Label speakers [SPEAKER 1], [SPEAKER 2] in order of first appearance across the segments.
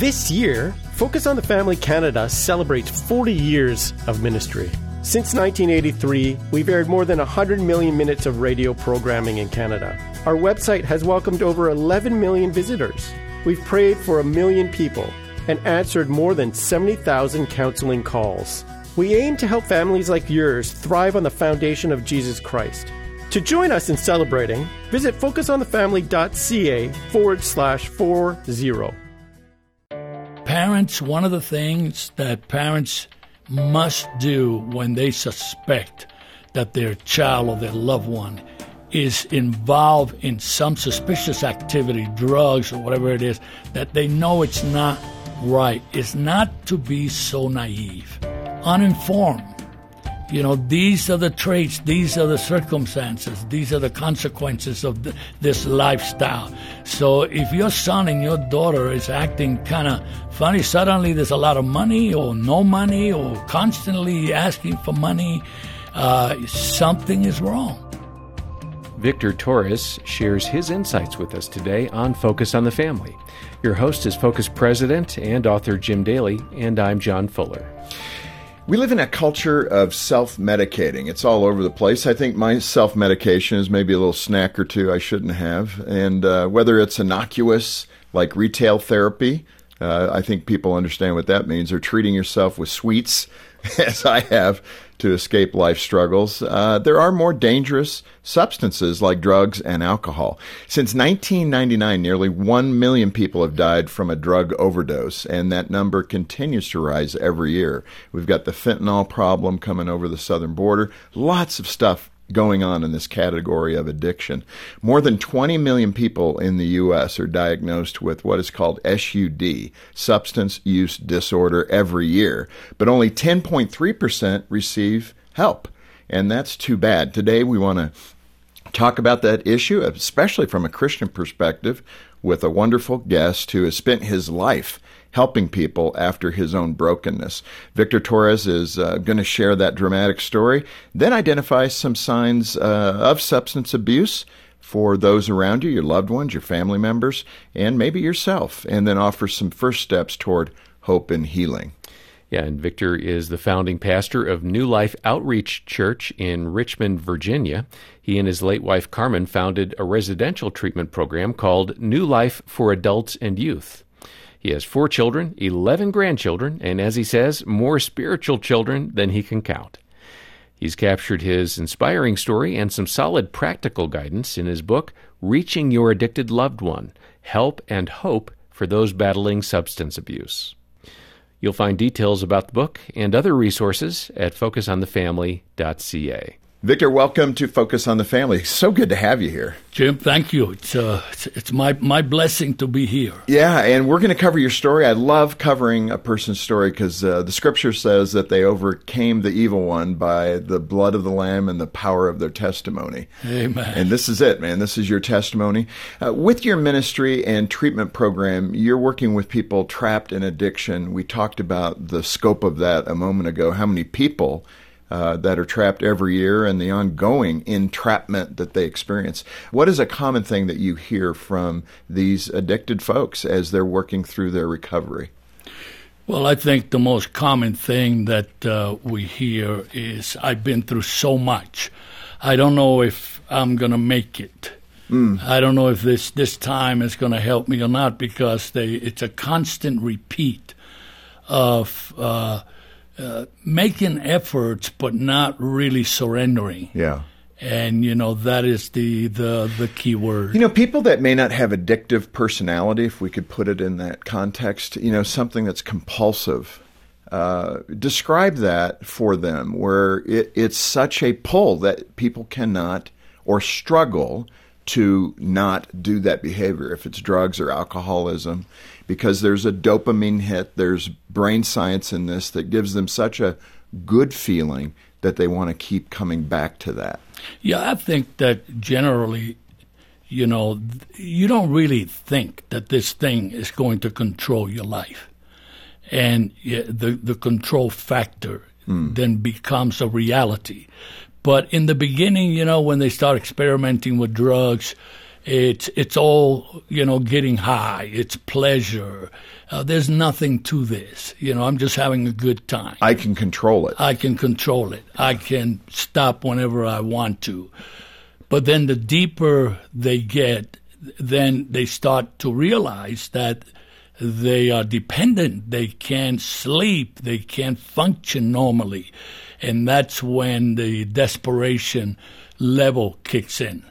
[SPEAKER 1] This year, Focus on the Family Canada celebrates 40 years of ministry. Since 1983, we've aired more than 100 million minutes of radio programming in Canada. Our website has welcomed over 11 million visitors. We've prayed for a million people and answered more than 70,000 counseling calls. We aim to help families like yours thrive on the foundation of Jesus Christ. To join us in celebrating, visit focusonthefamily.ca forward slash 40
[SPEAKER 2] parents, one of the things that parents must do when they suspect that their child or their loved one is involved in some suspicious activity, drugs or whatever it is, that they know it's not right, is not to be so naive, uninformed. You know, these are the traits, these are the circumstances, these are the consequences of the, this lifestyle. So if your son and your daughter is acting kind of funny, suddenly there's a lot of money or no money or constantly asking for money, uh, something is wrong.
[SPEAKER 3] Victor Torres shares his insights with us today on Focus on the Family. Your host is Focus President and author Jim Daly, and I'm John Fuller.
[SPEAKER 4] We live in a culture of self medicating. It's all over the place. I think my self medication is maybe a little snack or two I shouldn't have. And uh, whether it's innocuous, like retail therapy, uh, I think people understand what that means, or treating yourself with sweets, as I have, to escape life struggles. Uh, there are more dangerous substances like drugs and alcohol. Since 1999, nearly 1 million people have died from a drug overdose, and that number continues to rise every year. We've got the fentanyl problem coming over the southern border. Lots of stuff going on in this category of addiction. More than 20 million people in the U.S. are diagnosed with what is called SUD, substance use disorder, every year, but only 10.3% receive help. And that's too bad. Today we want to talk about that issue, especially from a Christian perspective, with a wonderful guest who has spent his life helping people after his own brokenness. Victor Torres is uh, going to share that dramatic story, then identify some signs uh, of substance abuse for those around you, your loved ones, your family members, and maybe yourself, and then offer some first steps toward hope and healing.
[SPEAKER 3] Yeah, and Victor is the founding pastor of New Life Outreach Church in Richmond, Virginia. He and his late wife Carmen founded a residential treatment program called New Life for Adults and Youth. He has four children, 11 grandchildren, and as he says, more spiritual children than he can count. He's captured his inspiring story and some solid practical guidance in his book, Reaching Your Addicted Loved One Help and Hope for Those Battling Substance Abuse. You'll find details about the book and other resources at focusonthefamily.ca.
[SPEAKER 4] Victor, welcome to Focus on the Family. So good to have you here.
[SPEAKER 2] Jim, thank you. It's, uh, it's, it's, my, my blessing to be here.
[SPEAKER 4] Yeah, and we're going to cover your story. I love covering a person's story because uh, the scripture says that they overcame the evil one by the blood of the Lamb and the power of their testimony.
[SPEAKER 2] Amen.
[SPEAKER 4] And this is it, man. This is your testimony. Uh, with your ministry and treatment program, you're working with people trapped in addiction. We talked about the scope of that a moment ago, how many people uh, that are trapped every year and the ongoing entrapment that they experience. What is a common thing that you hear from these addicted folks as they're working through their recovery?
[SPEAKER 2] Well, I think the most common thing that uh, we hear is I've been through so much. I don't know if I'm going to make it. Mm. I don't know if this, this time is going to help me or not because they, it's a constant repeat of uh, uh, making efforts but not really surrendering.
[SPEAKER 4] Yeah.
[SPEAKER 2] And you know that is the, the the key word.
[SPEAKER 4] You know, people that may not have addictive personality, if we could put it in that context, you know, something that's compulsive. Uh, describe that for them, where it, it's such a pull that people cannot or struggle to not do that behavior. If it's drugs or alcoholism, because there's a dopamine hit, there's brain science in this that gives them such a good feeling that they want to keep coming back to that.
[SPEAKER 2] Yeah, I think that generally, you know, you don't really think that this thing is going to control your life. And the, the control factor mm. then becomes a reality. But in the beginning, you know, when they start experimenting with drugs, it's it's all you know, getting high. It's pleasure. uh, there's nothing to this. You know, I'm just having a good time.
[SPEAKER 4] I can control it.
[SPEAKER 2] I can control it. I can stop whenever I want to. But then the deeper they get, then they start to realize that they are dependent. They can't sleep. They can't function normally. And that's when the desperation level kicks in.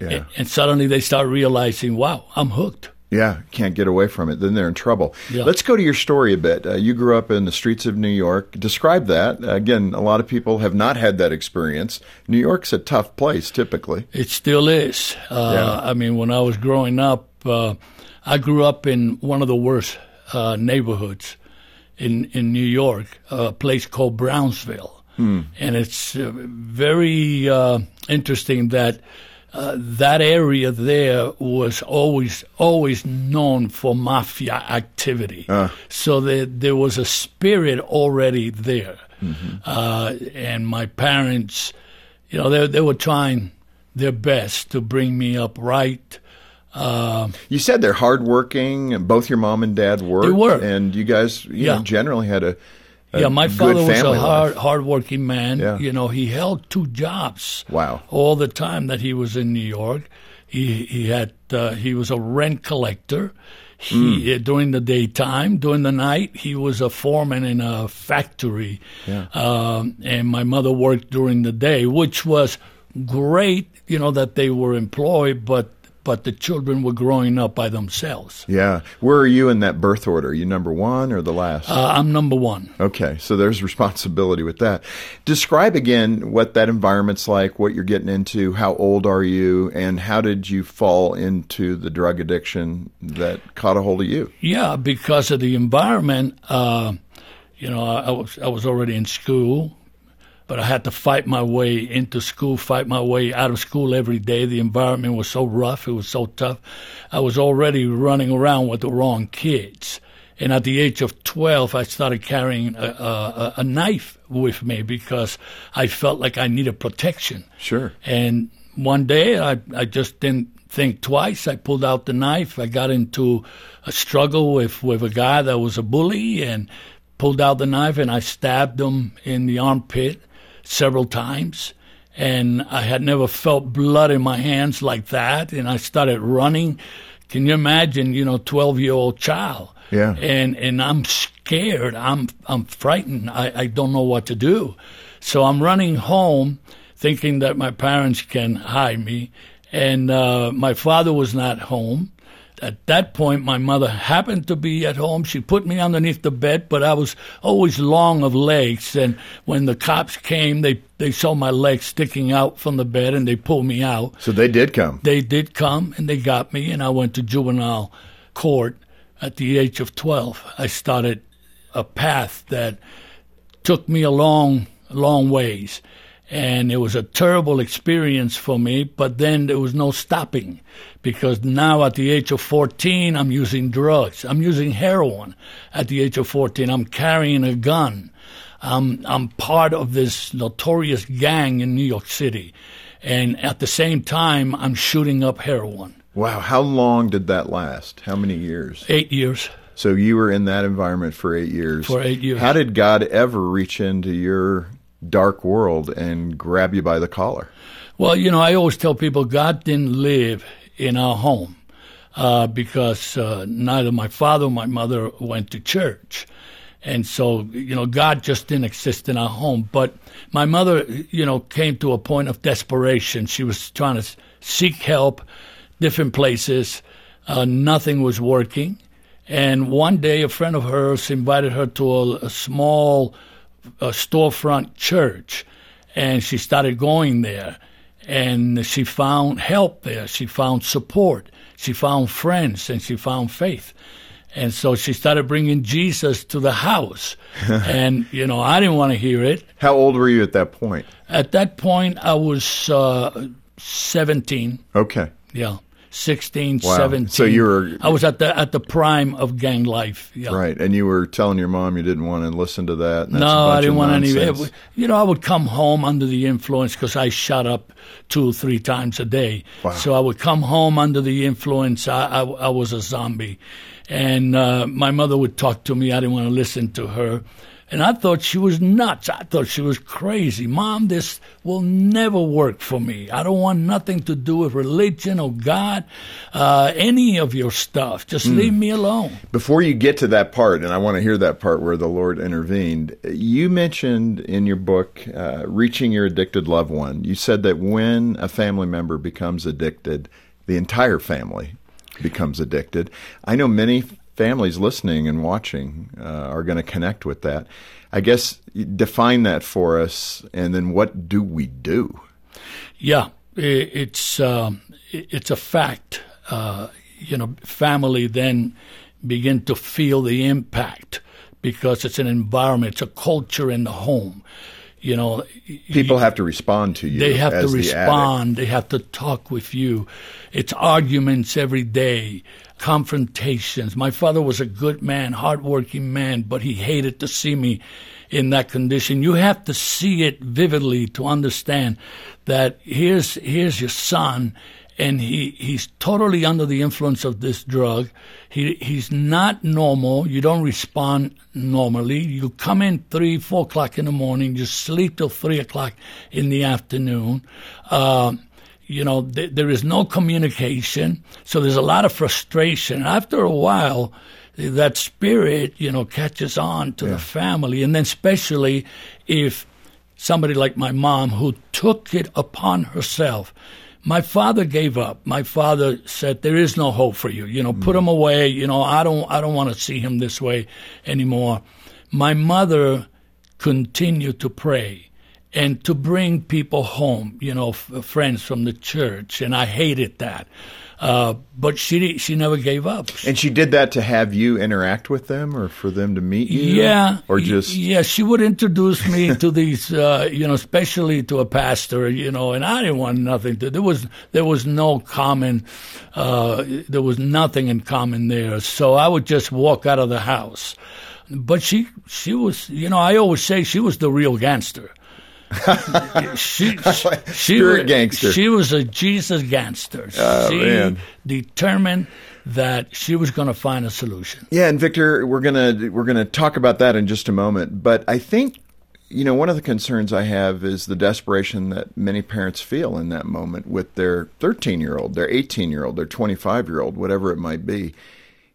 [SPEAKER 4] Yeah.
[SPEAKER 2] And, and suddenly they start realizing, wow, I'm hooked.
[SPEAKER 4] Yeah, can't get away from it. Then they're in trouble.
[SPEAKER 2] Yeah.
[SPEAKER 4] Let's go to your story a bit. Uh, you grew up in the streets of New York. Describe that. Again, a lot of people have not had that experience. New York's a tough place, typically.
[SPEAKER 2] It still is. Uh,
[SPEAKER 4] Yeah.
[SPEAKER 2] I mean, when I was growing up, uh, I grew up in one of the worst uh, neighborhoods in in New York, a place called Brownsville, and it's uh, very uh, interesting that. Uh, that area there was always always known for mafia activity, so there there was a spirit already there, uh, and my parents, you know, they they were trying their best to bring me up right. Uh,
[SPEAKER 4] You said they're hardworking. Both your mom and dad worked.
[SPEAKER 2] They were.
[SPEAKER 4] and you guys, you
[SPEAKER 2] Yeah.
[SPEAKER 4] know, generally had a
[SPEAKER 2] yeah, my father was a hard,
[SPEAKER 4] life.
[SPEAKER 2] hardworking man.
[SPEAKER 4] Yeah.
[SPEAKER 2] You know, he held two jobs.
[SPEAKER 4] Wow.
[SPEAKER 2] All the time that he was in New York, he he had uh, he was a rent collector. He uh, during the daytime, during the night, he was a foreman in a factory.
[SPEAKER 4] Yeah.
[SPEAKER 2] Um, and my mother worked during the day, which was great. You know that they were employed, but but the children were growing up by themselves.
[SPEAKER 4] Yeah. Where are you in that birth order? Are you number one or the last?
[SPEAKER 2] Uh, I'm number one.
[SPEAKER 4] Okay, so there's responsibility with that. Describe again what that environment's like, what you're getting into, how old are you, and how did you fall into the drug addiction that caught a hold of you?
[SPEAKER 2] Yeah, because of the environment. Uh, you know, I, I was I was already in school, but I had to fight my way into school, fight my way out of school every day. The environment was so rough, it was so tough. I was already running around with the wrong kids. And at the age of 12, I started carrying a, a, a knife with me because I felt like I needed protection.
[SPEAKER 4] Sure.
[SPEAKER 2] And one day, I, I just didn't think twice. I pulled out the knife. I got into a struggle with, with a guy that was a bully and pulled out the knife and I stabbed him in the armpit several times. And I had never felt blood in my hands like that. And I started running. Can you imagine, you know, 12 year old child?
[SPEAKER 4] Yeah.
[SPEAKER 2] And, and I'm scared. I'm, I'm frightened. I, I don't know what to do. So I'm running home thinking that my parents can hide me. And uh, my father was not home. At that point, my mother happened to be at home. She put me underneath the bed, but I was always long of legs. And when the cops came, they, they saw my legs sticking out from the bed and they pulled me out.
[SPEAKER 4] So they did come.
[SPEAKER 2] They did come and they got me, and I went to juvenile court at the age of 12. I started a path that took me a long, long ways. And it was a terrible experience for me, but then there was no stopping because now at the age of 14, I'm using drugs. I'm using heroin at the age of 14. I'm carrying a gun. I'm, I'm part of this notorious gang in New York City. And at the same time, I'm shooting up heroin.
[SPEAKER 4] Wow. How long did that last? How many years?
[SPEAKER 2] Eight years.
[SPEAKER 4] So you were in that environment for eight years.
[SPEAKER 2] For eight years.
[SPEAKER 4] How did God ever reach into your dark world and grab you by the collar?
[SPEAKER 2] Well, you know, I always tell people God didn't live in our home uh, because uh, neither my father or my mother went to church. And so, you know, God just didn't exist in our home. But my mother, you know, came to a point of desperation. She was trying to seek help different places. Uh, nothing was working. And one day, a friend of hers invited her to a, a small a storefront church, and she started going there. And she found help there. She found support. She found friends, and she found faith. And so she started bringing Jesus to the house. and, you know, I didn't want to hear it.
[SPEAKER 4] How old were you at that point?
[SPEAKER 2] At that point, I was uh, 17.
[SPEAKER 4] Okay.
[SPEAKER 2] Yeah. 16,
[SPEAKER 4] Wow.
[SPEAKER 2] 17.
[SPEAKER 4] So you were-
[SPEAKER 2] I was at the at the prime of gang life. Yeah.
[SPEAKER 4] Right. And you were telling your mom you didn't want to listen to that. and
[SPEAKER 2] No, I didn't want any.
[SPEAKER 4] nonsense.
[SPEAKER 2] You know, I would come home under the influence because I shot up two or three times a day.
[SPEAKER 4] Wow.
[SPEAKER 2] So I would come home under the influence. I, I, I was a zombie, And uh, my mother would talk to me. I didn't want to listen to her. And I thought she was nuts. I thought she was crazy. Mom, this will never work for me. I don't want nothing to do with religion or God, uh, any of your stuff. Just mm. leave me alone.
[SPEAKER 4] Before you get to that part, and I want to hear that part where the Lord intervened, you mentioned in your book, uh, Reaching Your Addicted Loved One, you said that when a family member becomes addicted, the entire family becomes addicted. I know many families listening and watching uh, are going to connect with that. I guess define that for us, and then what do we do?
[SPEAKER 2] Yeah, it's um, it's a fact. Uh, you know, family then begin to feel the impact because it's an environment, it's a culture in the home. You know,
[SPEAKER 4] people have to respond to you.
[SPEAKER 2] They have to respond.
[SPEAKER 4] The
[SPEAKER 2] they have to talk with you. It's arguments every day confrontations. My father was a good man, hardworking man, but he hated to see me in that condition. You have to see it vividly to understand that here's here's your son and he, he's totally under the influence of this drug. He he's not normal. You don't respond normally. You come in three, four o'clock in the morning, you sleep till three o'clock in the afternoon. Uh, you know, th- there is no communication. So there's a lot of frustration. After a while, that spirit, you know, catches on to yeah. the family. And then, especially if somebody like my mom, who took it upon herself, my father gave up. My father said, "There is no hope for you. You know, put him away. You know, I don't, I don't want to see him this way anymore." My mother continued to pray and to bring people home, you know, f- friends from the church, and I hated that. Uh, but she she never gave up.
[SPEAKER 4] And she did that to have you interact with them, or for them to meet you.
[SPEAKER 2] Yeah,
[SPEAKER 4] or just
[SPEAKER 2] yeah. She would introduce me to these, uh, you know, especially to a pastor, you know. And I didn't want nothing to. There was there was no common, uh, there was nothing in common there. So I would just walk out of the house. But she she was, you know, I always say she was the real gangster she, she,
[SPEAKER 4] was, gangster.
[SPEAKER 2] She was a Jesus gangster.
[SPEAKER 4] Oh,
[SPEAKER 2] she
[SPEAKER 4] man.
[SPEAKER 2] determined that she was going to find a solution.
[SPEAKER 4] Yeah, and Victor, we're gonna we're gonna talk about that in just a moment. But I think you know one of the concerns I have is the desperation that many parents feel in that moment with their 13 year old, their 18 year old, their 25 year old, whatever it might be,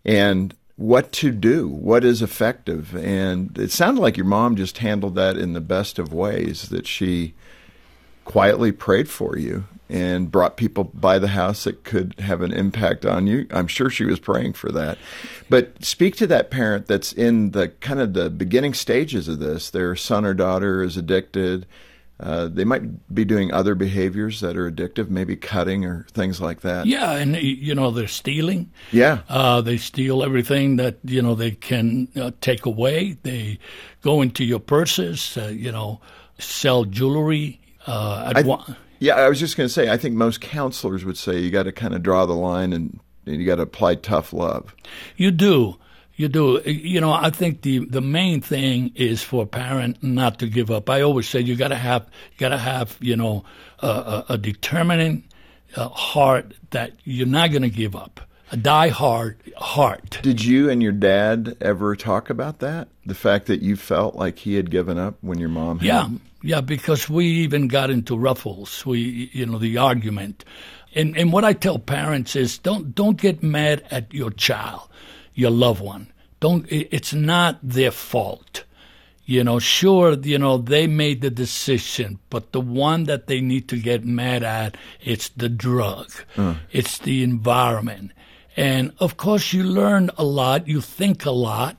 [SPEAKER 4] and what to do, what is effective. And it sounded like your mom just handled that in the best of ways, that she quietly prayed for you and brought people by the house that could have an impact on you. I'm sure she was praying for that. But speak to that parent that's in the kind of the beginning stages of this. Their son or daughter is addicted uh, they might be doing other behaviors that are addictive, maybe cutting or things like that.
[SPEAKER 2] Yeah, and you know they're stealing.
[SPEAKER 4] Yeah,
[SPEAKER 2] uh, they steal everything that you know they can uh, take away. They go into your purses. Uh, you know, sell jewelry. Uh,
[SPEAKER 4] I, wa- yeah, I was just going to say. I think most counselors would say you got to kind of draw the line and, and you got to apply tough love.
[SPEAKER 2] You do. You do. You know, I think the the main thing is for a parent not to give up. I always say you got to have you got to have you know a, a, a determining uh, heart that you're not going to give up. A die hard heart.
[SPEAKER 4] Did you and your dad ever talk about that? The fact that you felt like he had given up when your mom had?
[SPEAKER 2] Yeah, yeah, because we even got into ruffles. We, you know, the argument. And and what I tell parents is don't don't get mad at your child your loved one. Don't, it's not their fault. You know, sure, you know, they made the decision, but the one that they need to get mad at, it's the drug. Uh. It's the environment. And of course, you learn a lot, you think a lot,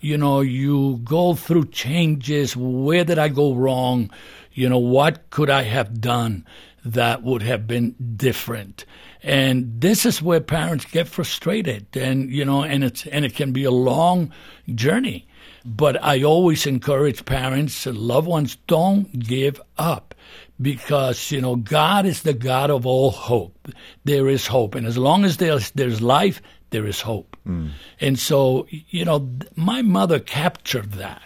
[SPEAKER 2] you know, you go through changes. Where did I go wrong? You know, what could I have done that would have been different? And this is where parents get frustrated and, you know, and it's, and it can be a long journey. But I always encourage parents, and loved ones, don't give up because, you know, God is the God of all hope. There is hope. And as long as there's, there's life, there is hope. Mm. And so, you know, my mother captured that.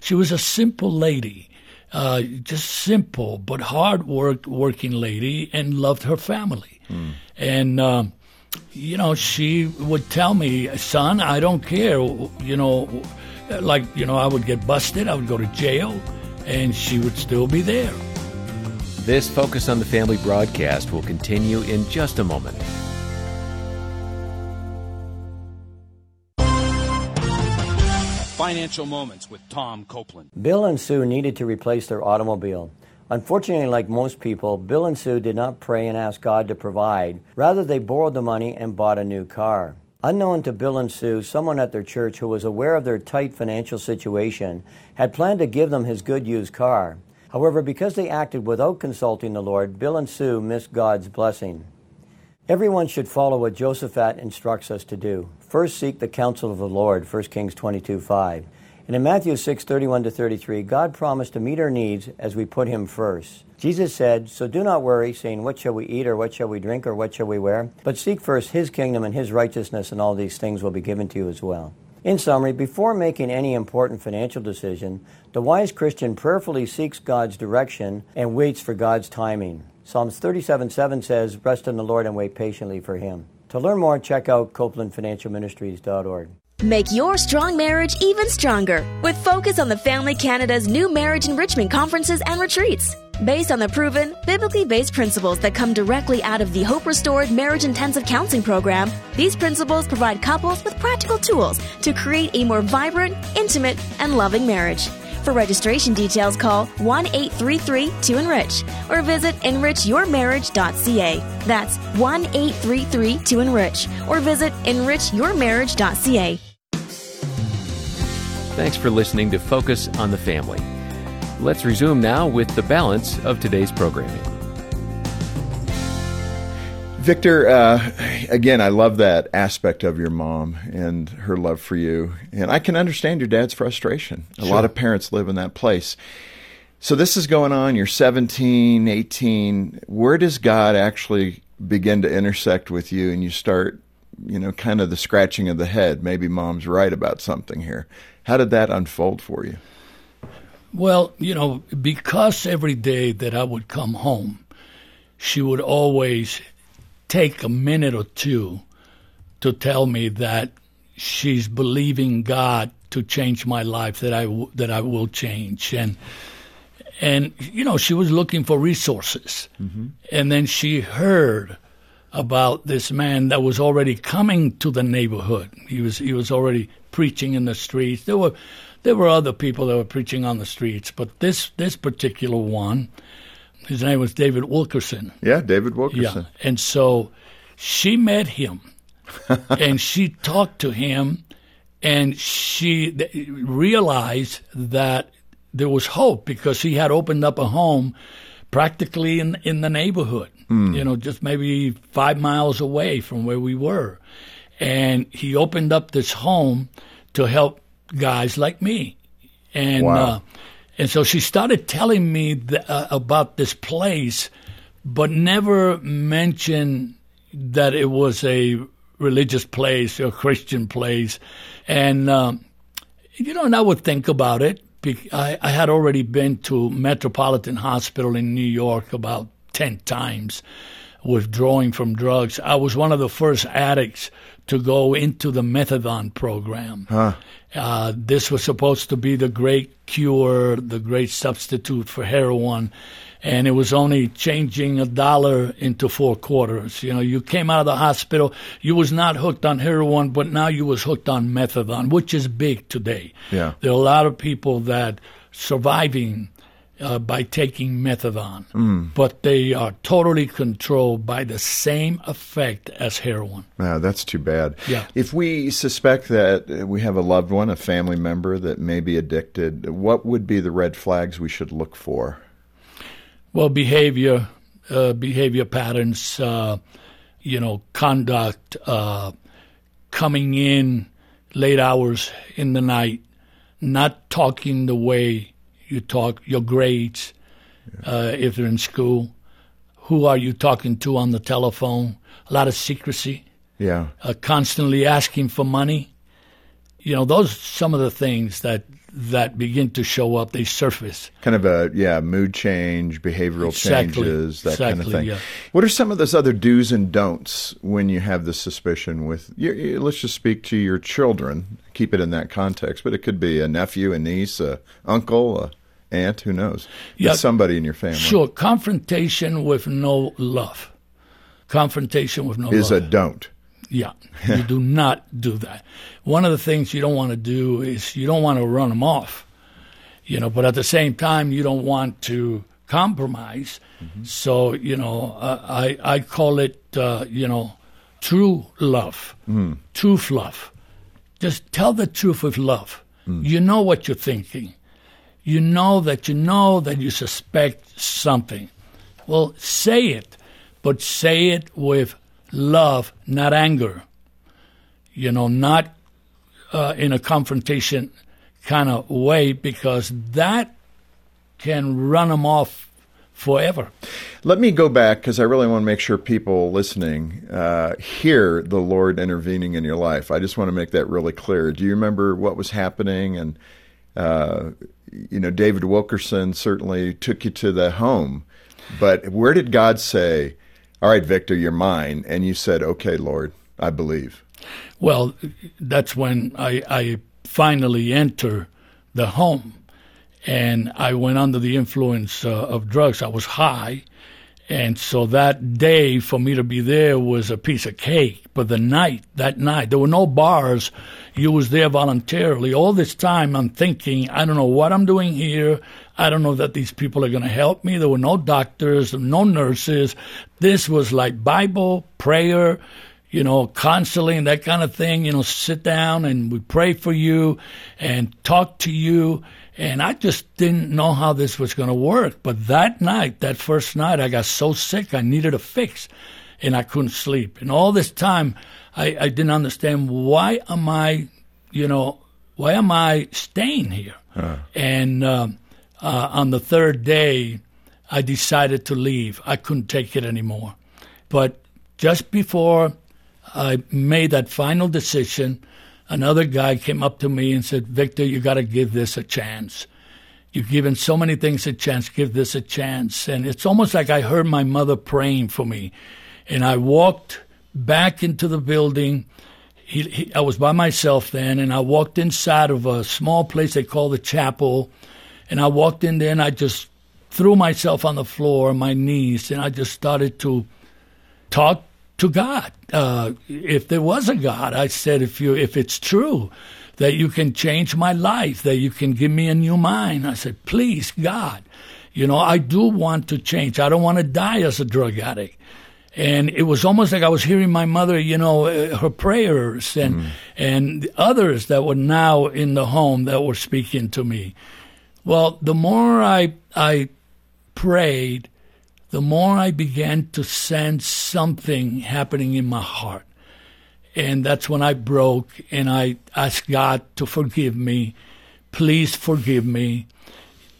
[SPEAKER 2] She was a simple lady. Uh, just simple but hard work working lady and loved her family. Mm. And um, you know, she would tell me, son, I don't care. You know, like, you know, I would get busted, I would go to jail, and she would still be there.
[SPEAKER 3] This Focus on the Family broadcast will continue in just a moment.
[SPEAKER 5] Financial Moments with Tom Copeland.
[SPEAKER 6] Bill and Sue needed to replace their automobile. Unfortunately, like most people, Bill and Sue did not pray and ask God to provide. Rather, they borrowed the money and bought a new car. Unknown to Bill and Sue, someone at their church who was aware of their tight financial situation had planned to give them his good used car. However, because they acted without consulting the Lord, Bill and Sue missed God's blessing. Everyone should follow what Jehoshaphat instructs us to do. First seek the counsel of the Lord, 1 Kings 22 5. And in Matthew 6 31 to 33, God promised to meet our needs as we put Him first. Jesus said, So do not worry, saying, What shall we eat, or what shall we drink, or what shall we wear? But seek first His kingdom and His righteousness, and all these things will be given to you as well. In summary, before making any important financial decision, the wise Christian prayerfully seeks God's direction and waits for God's timing. Psalms 37 7 says, Rest in the Lord and wait patiently for Him. To learn more, check out CopelandFinancialMinistries.org.
[SPEAKER 7] Make your strong marriage even stronger with Focus on the Family Canada's new marriage enrichment conferences and retreats. Based on the proven, biblically based principles that come directly out of the Hope Restored Marriage Intensive Counseling Program, these principles provide couples with practical tools to create a more vibrant, intimate, and loving marriage. For registration details, call 1 833 2 Enrich or visit enrichyourmarriage.ca. That's 1 833 2 Enrich or visit enrichyourmarriage.ca.
[SPEAKER 3] Thanks for listening to Focus on the Family. Let's resume now with the balance of today's programming.
[SPEAKER 4] Victor, uh, again, I love that aspect of your mom and her love for you. And I can understand your dad's frustration. A lot of parents live in that place. So this is going on. You're 17, 18. Where does God actually begin to intersect with you and you start, you know, kind of the scratching of the head? Maybe mom's right about something here. How did that unfold for you?
[SPEAKER 2] Well, you know, because every day that I would come home, she would always take a minute or two to tell me that she's believing God to change my life, that I w- that I will change, and and you know she was looking for resources, mm-hmm. and then she heard about this man that was already coming to the neighborhood. He was he was already preaching in the streets. There were there were other people that were preaching on the streets, but this this particular one his name was David Wilkerson.
[SPEAKER 4] Yeah, David Wilkerson.
[SPEAKER 2] Yeah. And so she met him and she talked to him and she realized that there was hope because he had opened up a home practically in in the neighborhood, mm. you know, just maybe five miles away from where we were. And he opened up this home to help guys like me. And wow. uh, and so she started telling me uh, about this place, but never mentioned that it was a religious place or Christian place. And, um, you know, and I would think about it. I, I had already been to Metropolitan Hospital in New York about 10 times withdrawing from drugs. I was one of the first addicts to go into the methadone program. Huh. Uh, this was supposed to be the great cure, the great substitute for heroin, and it was only changing a dollar into four quarters. You know, you came out of the hospital, you was not hooked on heroin, but now you was hooked on methadone, which is big today.
[SPEAKER 4] Yeah.
[SPEAKER 2] There are a lot of people that surviving uh, by taking methadone, mm. but they are totally controlled by the same effect as heroin.
[SPEAKER 4] Yeah, that's too bad.
[SPEAKER 2] Yeah.
[SPEAKER 4] If we suspect that we have a loved one, a family member that may be addicted, what would be the red flags we should look for?
[SPEAKER 2] Well, behavior, uh, behavior patterns, uh, you know, conduct, uh, coming in late hours in the night, not talking the way you talk your grades yeah. uh, if they're in school. Who are you talking to on the telephone? A lot of secrecy.
[SPEAKER 4] Yeah.
[SPEAKER 2] Uh, constantly asking for money. You know, those are some of the things that that begin to show up. They surface.
[SPEAKER 4] Kind of a yeah, mood change, behavioral
[SPEAKER 2] Exactly.
[SPEAKER 4] changes, that kind of thing.
[SPEAKER 2] yeah.
[SPEAKER 4] What are some of those other do's and don'ts when you have this suspicion with? You, you- let's just speak to your children. Keep it in that context, but it could be a nephew, a niece, a uncle, a aunt. Who knows?
[SPEAKER 2] Yeah.
[SPEAKER 4] It's somebody in your family
[SPEAKER 2] Sure, confrontation with no love. Confrontation with no
[SPEAKER 4] is
[SPEAKER 2] love.
[SPEAKER 4] a don't.
[SPEAKER 2] Yeah, you do not do that. One of the things you don't want to do is you don't want to run them off, you know. But at the same time, you don't want to compromise. So you know, uh, I I call it uh, you know true love, true love. Just tell the truth with love. You know what you're thinking. You know that you know that you suspect something. Well, say it, but say it with love, not anger. You know, not uh, in a confrontation kind of way, because that can run them off forever.
[SPEAKER 4] Let me go back because I really want to make sure people listening uh, hear the Lord intervening in your life. I just want to make that really clear. Do you remember what was happening? And uh, you know, David Wilkerson certainly took you to the home, but where did God say, "All right, Victor, you're mine," and you said, "Okay, Lord, I believe."
[SPEAKER 2] Well, that's when I, I finally enter the home. And I went under the influence uh, of drugs. I was high. And so that day for me to be there was a piece of cake. But the night, that night, there were no bars. You was there voluntarily. All this time I'm thinking, I don't know what I'm doing here. I don't know that these people are going to help me. There were no doctors, no nurses. This was like Bible, prayer, you know, counseling, that kind of thing. You know, sit down and we pray for you and talk to you. And I just didn't know how this was going to work. But that night, that first night, I got so sick, I needed a fix and I couldn't sleep. And all this time, I, I didn't understand why am I, you know, why am I staying here? And um, uh, on the third day, I decided to leave. I couldn't take it anymore. But just before I made that final decision, another guy came up to me and said, Victor, you got to give this a chance. You've given so many things a chance, give this a chance. And it's almost like I heard my mother praying for me. And I walked back into the building. He, he, I was by myself then, and I walked inside of a small place they call the chapel. And I walked in there and I just threw myself on the floor, on my knees, and I just started to talk to God. Uh, if there was a God, I said, if you, if it's true that you can change my life, that you can give me a new mind, I said, please, God, you know, I do want to change. I don't want to die as a drug addict. And it was almost like I was hearing my mother, you know, uh, her prayers and and others that were now in the home that were speaking to me. Well, the more I I prayed, the more I began to sense something happening in my heart. And that's when I broke and I asked God to forgive me. Please forgive me.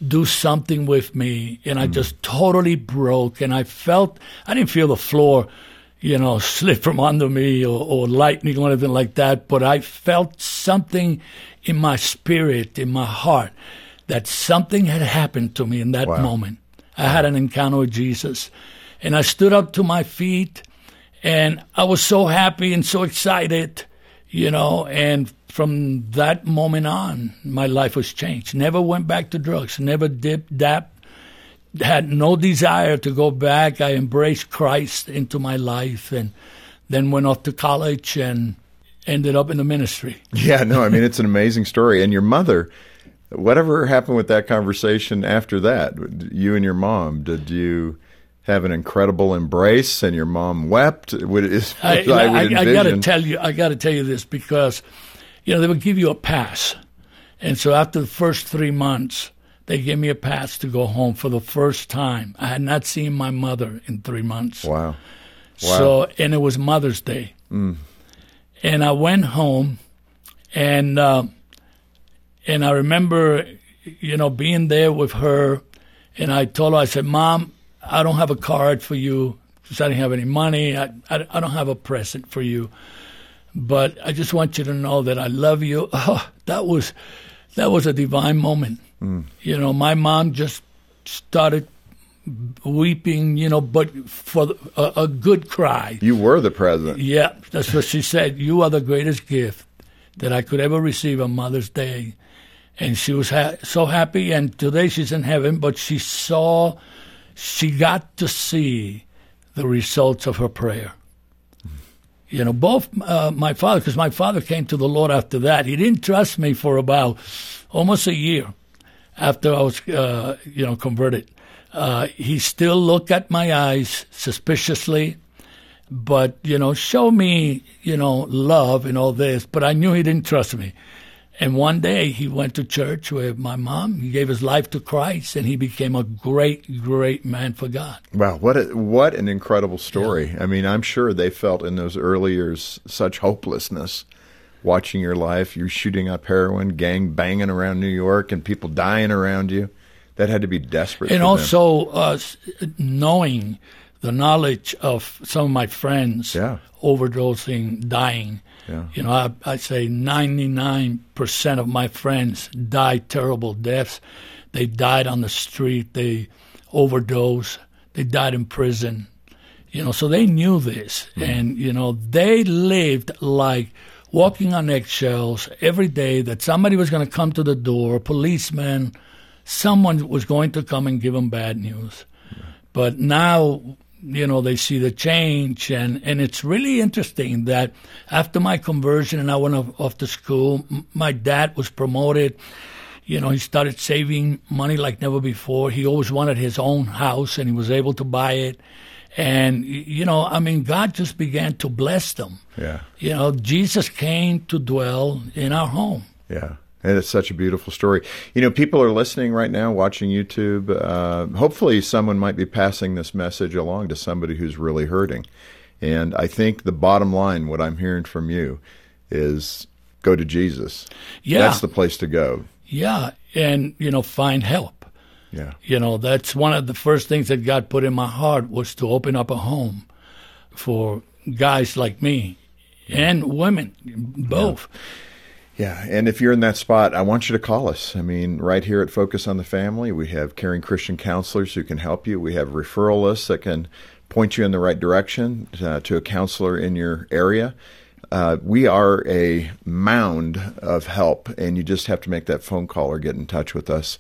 [SPEAKER 2] Do something with me. And I hmm. just totally broke. And I felt, I didn't feel the floor, you know, slip from under me or, or lightning or anything like that. But I felt something in my spirit, in my heart, that something had happened to me in that
[SPEAKER 4] Wow.
[SPEAKER 2] moment. I had an encounter with Jesus. And I stood up to my feet and I was so happy and so excited, you know, and from that moment on, my life was changed. Never went back to drugs, never dipped, dapped, had no desire to go back. I embraced Christ into my life and then went off to college and ended up in the ministry.
[SPEAKER 4] Yeah, no, I mean it's an amazing story. And your mother, whatever happened with that conversation after that? You and your mom, did you have an incredible embrace and your mom wept? Would is
[SPEAKER 2] I,
[SPEAKER 4] would
[SPEAKER 2] I, I got to tell you, I got to tell you this because, you know, they would give you a pass, and so after the first three months, they gave me a pass to go home for the first time. I had not seen my mother in three months.
[SPEAKER 4] Wow. Wow.
[SPEAKER 2] So, and it was Mother's Day. And I went home, and uh, and I remember, you know, being there with her, and I told her, I said, "Mom, I don't have a card for you because I didn't have any money. I, I I don't have a present for you, but I just want you to know that I love you." Oh, that was that was a divine moment. Mm. You know, my mom just started weeping, you know, but for a, a good cry.
[SPEAKER 4] You were the president.
[SPEAKER 2] Yeah, that's what she said. You are the greatest gift that I could ever receive on Mother's Day. And she was ha- so happy. And today she's in heaven, but she saw, she got to see the results of her prayer. You know, both uh, my father, because my father came to the Lord after that. He didn't trust me for about almost a year after I was, uh, you know, converted. Uh, he still looked at my eyes suspiciously, but you know, show me, you know, love and all this. But I knew he didn't trust me. And one day he went to church with my mom. He gave his life to Christ, and he became a great, great man for God.
[SPEAKER 4] Wow, what a, what an incredible story! I mean, I'm sure they felt in those early years such hopelessness, watching your life. You shooting up heroin, gang banging around New York, and people dying around you. That had to be desperate.
[SPEAKER 2] and also uh, knowing the knowledge of some of my friends
[SPEAKER 4] Yeah.
[SPEAKER 2] overdosing, dying.
[SPEAKER 4] Yeah.
[SPEAKER 2] You know, I, I say 99% of my friends died terrible deaths. They died on the street. They overdosed. They died in prison. You know, so they knew this. Mm. And, you know, they lived like walking on eggshells every day that somebody was going to come to the door, a policeman, someone was going to come and give them bad news. But now, you know, they see the change, and, and it's really interesting that after my conversion and I went off, off to school, m- my dad was promoted. You know, he started saving money like never before. He always wanted his own house, and he was able to buy it. And, you know, I mean, God just began to bless them.
[SPEAKER 4] yeah,
[SPEAKER 2] You know, Jesus came to dwell in our home.
[SPEAKER 4] yeah. And it's such a beautiful story. You know, people are listening right now, watching YouTube. Uh, hopefully, someone might be passing this message along to somebody who's really hurting. And I think the bottom line, what I'm hearing from you, is go to Jesus.
[SPEAKER 2] Yeah.
[SPEAKER 4] That's the place to go.
[SPEAKER 2] Yeah. And, you know, find help.
[SPEAKER 4] Yeah.
[SPEAKER 2] You know, that's one of the first things that God put in my heart was to open up a home for guys like me and women, both.
[SPEAKER 4] Yeah, and if you're in that spot, I want you to call us. I mean, right here at Focus on the Family, we have caring Christian counselors who can help you. We have referral lists that can point you in the right direction uh, to a counselor in your area. Uh, we are a mound of help, and you just have to make that phone call or get in touch with us.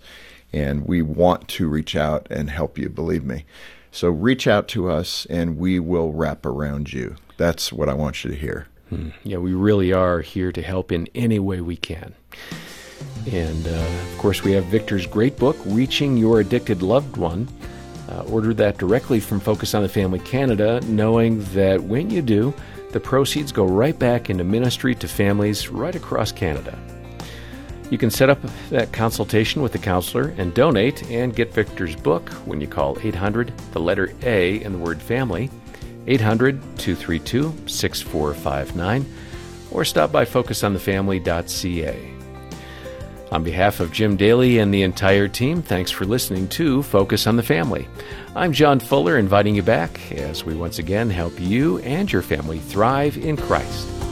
[SPEAKER 4] And we want to reach out and help you, believe me. So reach out to us, and we will wrap around you. That's what I want you to hear.
[SPEAKER 3] Yeah, we really are here to help in any way we can. And uh, of course, we have Victor's great book, Reaching Your Addicted Loved One. Uh, order that directly from Focus on the Family Canada, knowing that when you do, the proceeds go right back into ministry to families right across Canada. You can set up that consultation with the counselor and donate and get Victor's book when you call 800, the letter A, and the word family, 800 232 6459, or stop by focusonthefamily.ca. On behalf of Jim Daly and the entire team, thanks for listening to Focus on the Family. I'm John Fuller, inviting you back as we once again help you and your family thrive in Christ.